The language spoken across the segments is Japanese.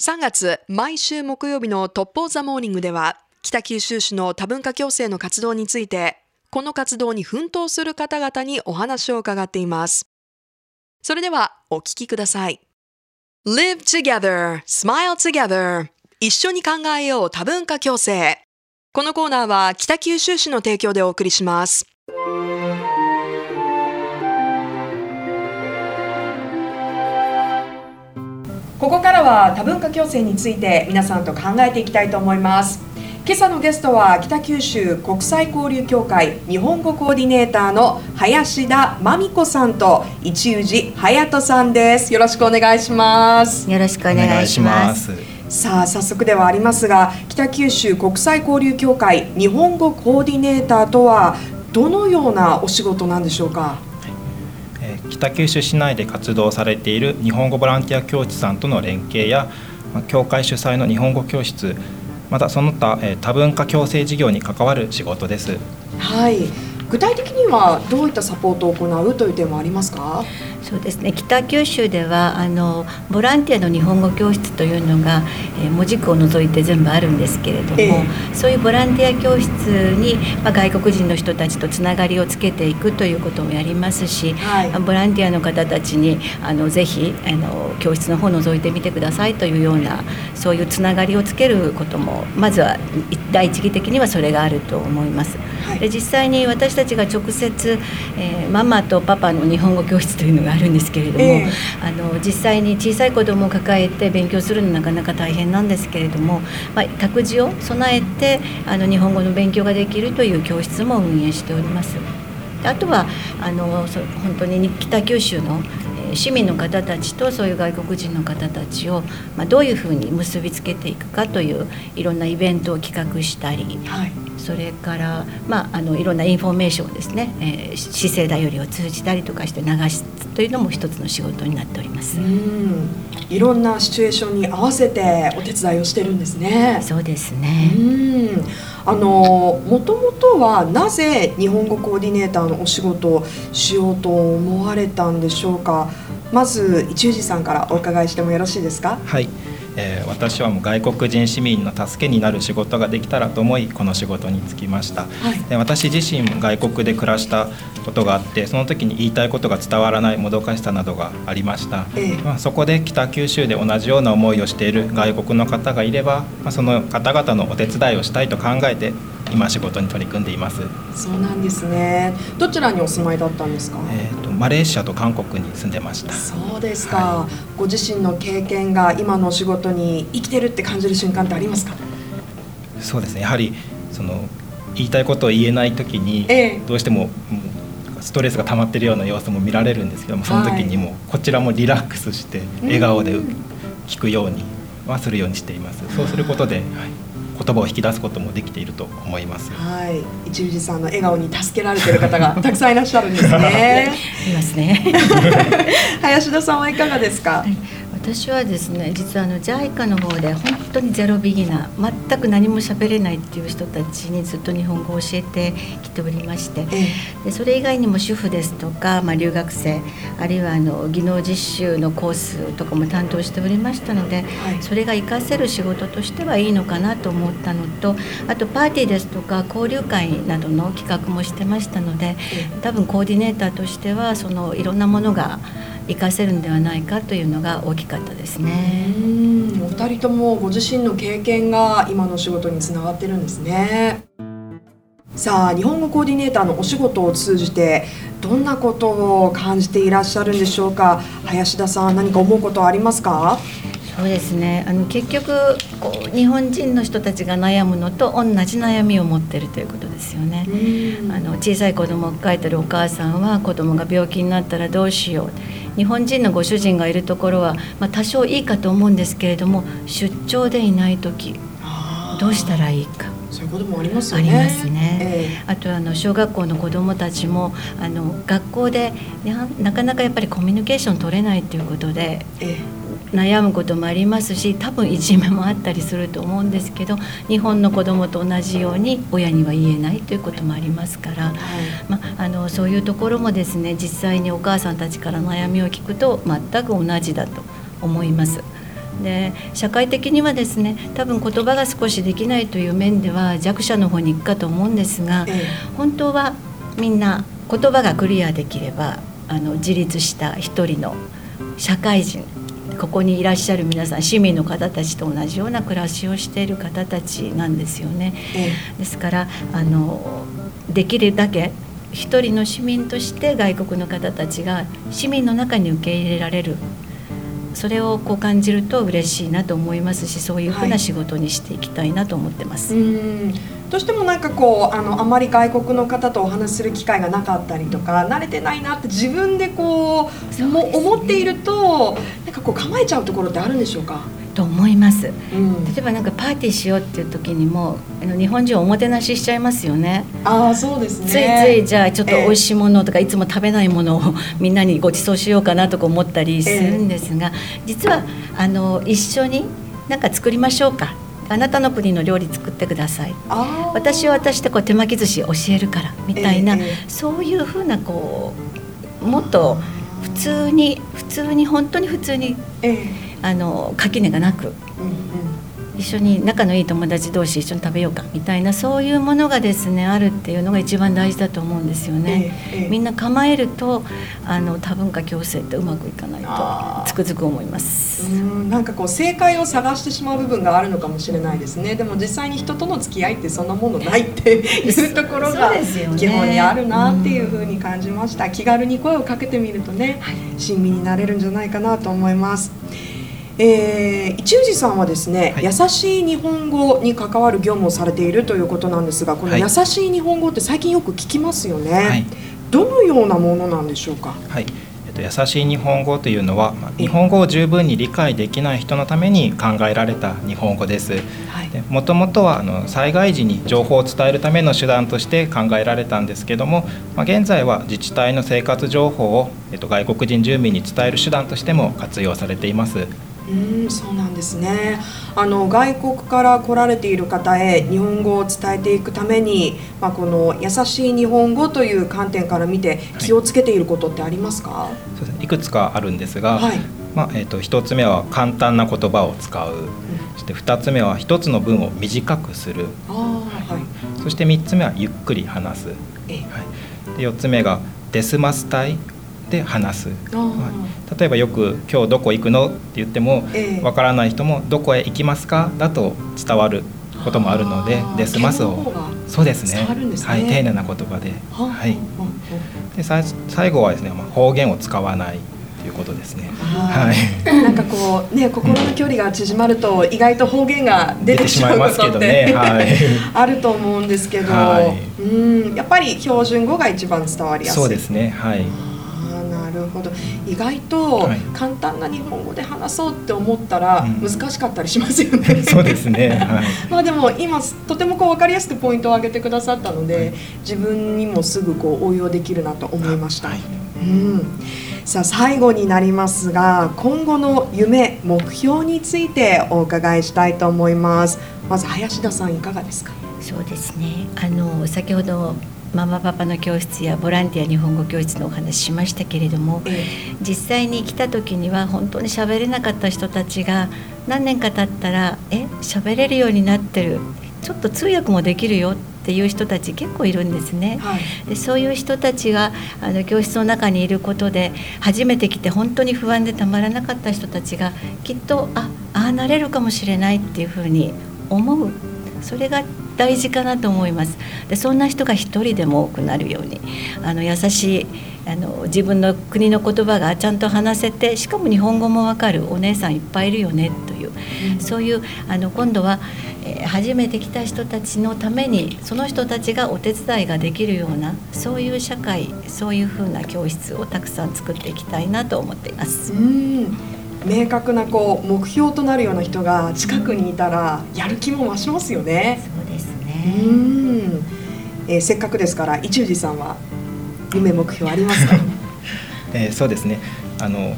3月、毎週木曜日のトップオーザモーニングでは、北九州市の多文化共生の活動について、この活動に奮闘する方々にお話を伺っています。それでは、お聞きください。Live together, smile together 一緒に考えよう多文化共生このコーナーは北九州市の提供でお送りします。ここからは多文化共生について皆さんと考えていきたいと思います。今朝のゲストは北九州国際交流協会日本語コーディネーターの林田真美子さんと一宇治隼人さんです。よろしくお願いします。よろしくお願いします。さあ早速ではありますが北九州国際交流協会日本語コーディネーターとはどのようなお仕事なんでしょうか？北九州市内で活動されている日本語ボランティア教室さんとの連携や教会主催の日本語教室またその他多文化共生事業に関わる仕事です。はい具体的にはどういったサポートを行うという点はありますか？そうですね。北九州ではあのボランティアの日本語教室というのが、えー、文字区を除いて全部あるんですけれども、えー、そういうボランティア教室に、まあ、外国人の人たちとつながりをつけていくということもやりますし、はい、ボランティアの方たちにあのぜひあの教室の方を覗いてみてくださいというようなそういうつながりをつけることもまずは第一義的にはそれがあると思います。はい、で実際に私たちが直接、えー、ママとパパの日本語教室というのがあるんですけれども、えー、あの実際に小さい子どもを抱えて勉強するのなかなか大変なんですけれども、まあ、託児を備えてあの日本語の勉強ができるという教室も運営しております。あとはあの本当に北九州の市民の方たちとそういう外国人の方たちを、まあ、どういうふうに結びつけていくかといういろんなイベントを企画したり、はい、それから、まあ、あのいろんなインフォメーションをですね、えー、市政だよりを通じたりとかして流すというのも一つの仕事になっております。いろんなシチュエーションに合わせてお手伝いをしてるんですね。そうですね。あのもともとはなぜ日本語コーディネーターのお仕事をしようと思われたんでしょうか？まず一宇治さんからお伺いしてもよろしいですか？はい。えー、私はもう外国人市民の助けになる仕事ができたらと思いこの仕事に就きました、はい、で私自身も外国で暮らしたことがあってその時に言いたいことが伝わらないもどかしさなどがありました、えまあ、そこで北九州で同じような思いをしている外国の方がいれば、まあ、その方々のお手伝いをしたいと考えて今仕事に取り組んでいます。そうなんですね。どちらにお住まいだったんですか、えーと、マレーシアと韓国に住んでました。そうですか、はい、ご自身の経験が今の仕事に生きてるって感じる瞬間ってありますか？そうですね。やはりその言いたいことを言えない時に、どうしてもストレスが溜まってるような様子も見られるんですけどもその時にもこちらもリラックスして笑顔で聞くようにはするようにしています。そうすることで、はい言葉を引き出すこともできていると思います。はい、一宇治さんの笑顔に助けられている方が たくさんいらっしゃるんですね。いますね。林田さんはいかがですか？はい私はですね実はあの JICA の方で本当にゼロビギナー全く何も喋れないっていう人たちにずっと日本語を教えてきておりまして、でそれ以外にも主婦ですとか、まあ、留学生あるいはあの技能実習のコースとかも担当しておりましたので、はい、それが活かせる仕事としてはいいのかなと思ったのとあとパーティーですとか交流会などの企画もしてましたので多分コーディネーターとしてはそのいろんなものが活かせるんではないかというのが大きかったですね。お二人ともご自身の経験が今の仕事につながってるんですね。さあ日本語コーディネーターのお仕事を通じてどんなことを感じていらっしゃるんでしょうか？林田さん何か思うことはありますか？そうですねあの結局こう日本人の人たちが悩むのと同じ悩みを持ってるということですよね。あの小さい子供を抱えてるお母さんは子供が病気になったらどうしよう日本人のご主人がいるところは、まあ、多少いいかと思うんですけれども出張でいない時どうしたらいいか。そういうこともありますね。ありますね。えー、あとあの小学校の子どもたちもあの学校でなかなかやっぱりコミュニケーション取れないということで、えー悩むこともありますし多分いじめもあったりすると思うんですけど日本の子どもと同じように親には言えないということもありますから、はい、まあのそういうところもですね実際にお母さんたちから悩みを聞くと全く同じだと思います。で社会的にはですね多分言葉が少しできないという面では弱者の方に行くかと思うんですが、ええ、本当はみんな言葉がクリアできればあの自立した一人の社会人ここにいらっしゃる皆さん市民の方たちと同じような暮らしをしている方たちなんですよね。ええ、ですからあのできるだけ一人の市民として外国の方たちが市民の中に受け入れられるそれをこう感じると嬉しいなと思いますしそういうふうな仕事にしていきたいなと思ってます。はいどうしてもなんかこうあのあまり外国の方とお話しする機会がなかったりとか慣れてないなって自分でこうう、ね、思っているとなんかこう構えちゃうところってあるんでしょうか？と思います、うん、例えばなんかパーティーしようっていう時にもあの日本人おもてなししちゃいますよね。ああそうですね。ついついじゃあちょっと美味しいものとか、いつも食べないものを みんなにご馳走しようかなとか思ったりするんですが、実はあの一緒になんか作りましょうか。あなたの国の料理作ってください。私は私でこう手巻き寿司教えるからみたいな、えー、そういうふうなこうもっと普通に普通に本当に普通に、えー、あの垣根がなく、一緒に仲のいい友達同士一緒に食べようかみたいなそういうものがですねあるっていうのが一番大事だと思うんですよね。ええ、みんな構えるとあの多文化共生ってうまくいかないとつくづく思います。うんなんかこう正解を探してしまう部分があるのかもしれないですね。でも実際に人との付き合いってそんなものないって いうところが基本にあるなっていうふうに感じました。気軽に声をかけてみるとね、親身になれるんじゃないかなと思います。えー、一氏さんはですね、はい、優しい日本語に関わる業務をされているということなんですがこの優しい日本語って最近よく聞きますよね、はい、どのようなものなんでしょうか、はい。えっと、優しい日本語というのは、まあ、日本語を十分に理解できない人のために考えられた日本語です。もともとはあの災害時に情報を伝えるための手段として考えられたんですけども、まあ、現在は自治体の生活情報を、えっと、外国人住民に伝える手段としても活用されています。うんそうなんですね。あの外国から来られている方へ日本語を伝えていくために、まあ、この優しい日本語という観点から見て気をつけていることってありますか、はい、そうですね、いくつかあるんですが、はい、まあえーと、1つ目は簡単な言葉を使う、うん、そして2つ目は1つの文を短くする、はい、そして3つ目はゆっくり話す、はい、で4つ目がデスマスタイで話す、はい、例えばよく「今日どこ行くの?」って言ってもわ、えー、からない人も「どこへ行きますか?」だと伝わることもあるので「デスマスを」そうですね、ね、はい、丁寧な言葉で,、はい、で最後はですね、まあ、方言を使わないということですね。はい。なんかこうね心の距離が縮まると意外と方言が出てしまうことって、ね。はい、あると思うんですけど、はい、うん。やっぱり標準語が一番伝わりやすい。そうですね。はい。るほど意外と簡単な日本語で話そうって思ったら難しかったりしますよね、うん、そうですね、はい、まあでも今とてもこう分かりやすくポイントを挙げてくださったので、はい、自分にもすぐこう応用できるなと思いました。はい、うん。さあ最後になりますが今後の夢目標についてお伺いしたいと思います。まず林田さんいかがですか？そうですね。あの先ほどママパパの教室やボランティア日本語教室のお話しましたけれども、実際に来た時には本当に喋れなかった人たちが何年か経ったら「え喋れるようになってる」ちょっと通訳もできるよっていう人たち結構いるんですね。はい、でそういう人たちがあの教室の中にいることで初めて来て本当に不安でたまらなかった人たちがきっとああなれるかもしれないっていうふうに思う。それが大事かなと思いますでそんな人が一人でも多くなるようにあの優しいあの自分の国の言葉がちゃんと話せてしかも日本語もわかるお姉さんいっぱいいるよねという、うん、そういうあの今度は、えー、初めて来た人たちのためにその人たちがお手伝いができるようなそういう社会そういうふうな教室をたくさん作っていきたいなと思っています。うん明確なこう目標となるような人が近くにいたらやる気も増しますよね。うですね。うん、えー、せっかくですから一宇治さんは夢目標ありますか？えー、そうですね。あの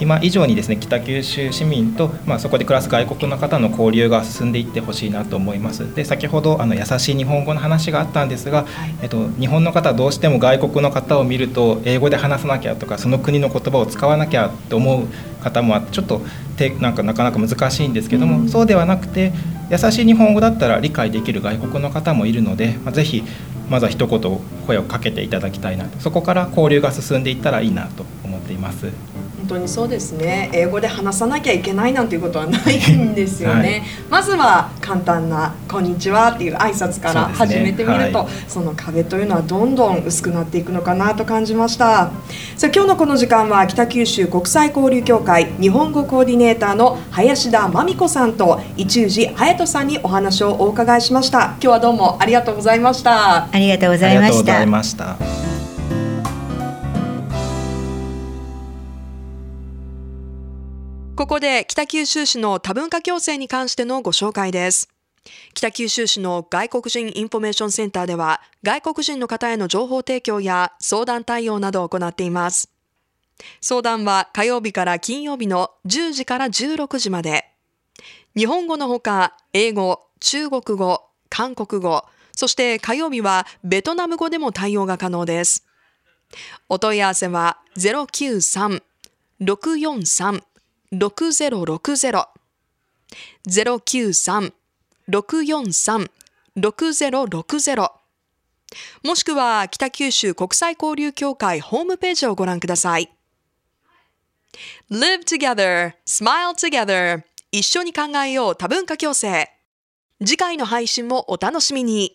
今以上にですね北九州市民と、まあ、そこで暮らす外国の方の交流が進んでいってほしいなと思います。で先ほどあの優しい日本語の話があったんですが、はい、えっと、日本の方はどうしても外国の方を見ると英語で話さなきゃとかその国の言葉を使わなきゃって思う方もちょっとなんかなかなか難しいんですけども、うん、そうではなくて優しい日本語だったら理解できる外国の方もいるので、まあ、ぜひまずは一言声をかけていただきたいなと。そこから交流が進んでいったらいいなと思っています。本当にそうですね。英語で話さなきゃいけないなんていうことはないんですよね、はい、まずは簡単な「こんにちは」っていう挨拶から始めてみるとそ、ねはい、その壁というのはどんどん薄くなっていくのかなと感じました。さあ今日のこの時間は北九州国際交流協会日本語コーディネーターの林田真美子さんと一宇治隼人さんにお話をお伺いしました。今日はどうもありがとうございました。ありがとうございましたここで北九州市の多文化共生に関してのご紹介です。北九州市の外国人インフォメーションセンターでは外国人の方への情報提供や相談対応などを行っています。相談は火曜日から金曜日の10時から16時まで。日本語のほか英語、中国語、韓国語、そして火曜日はベトナム語でも対応が可能です。お問い合わせは093-643 6060 093-643-6060もしくは北九州国際交流協会ホームページをご覧ください。Live together, smile together 一緒に考えよう多文化共生次回の配信もお楽しみに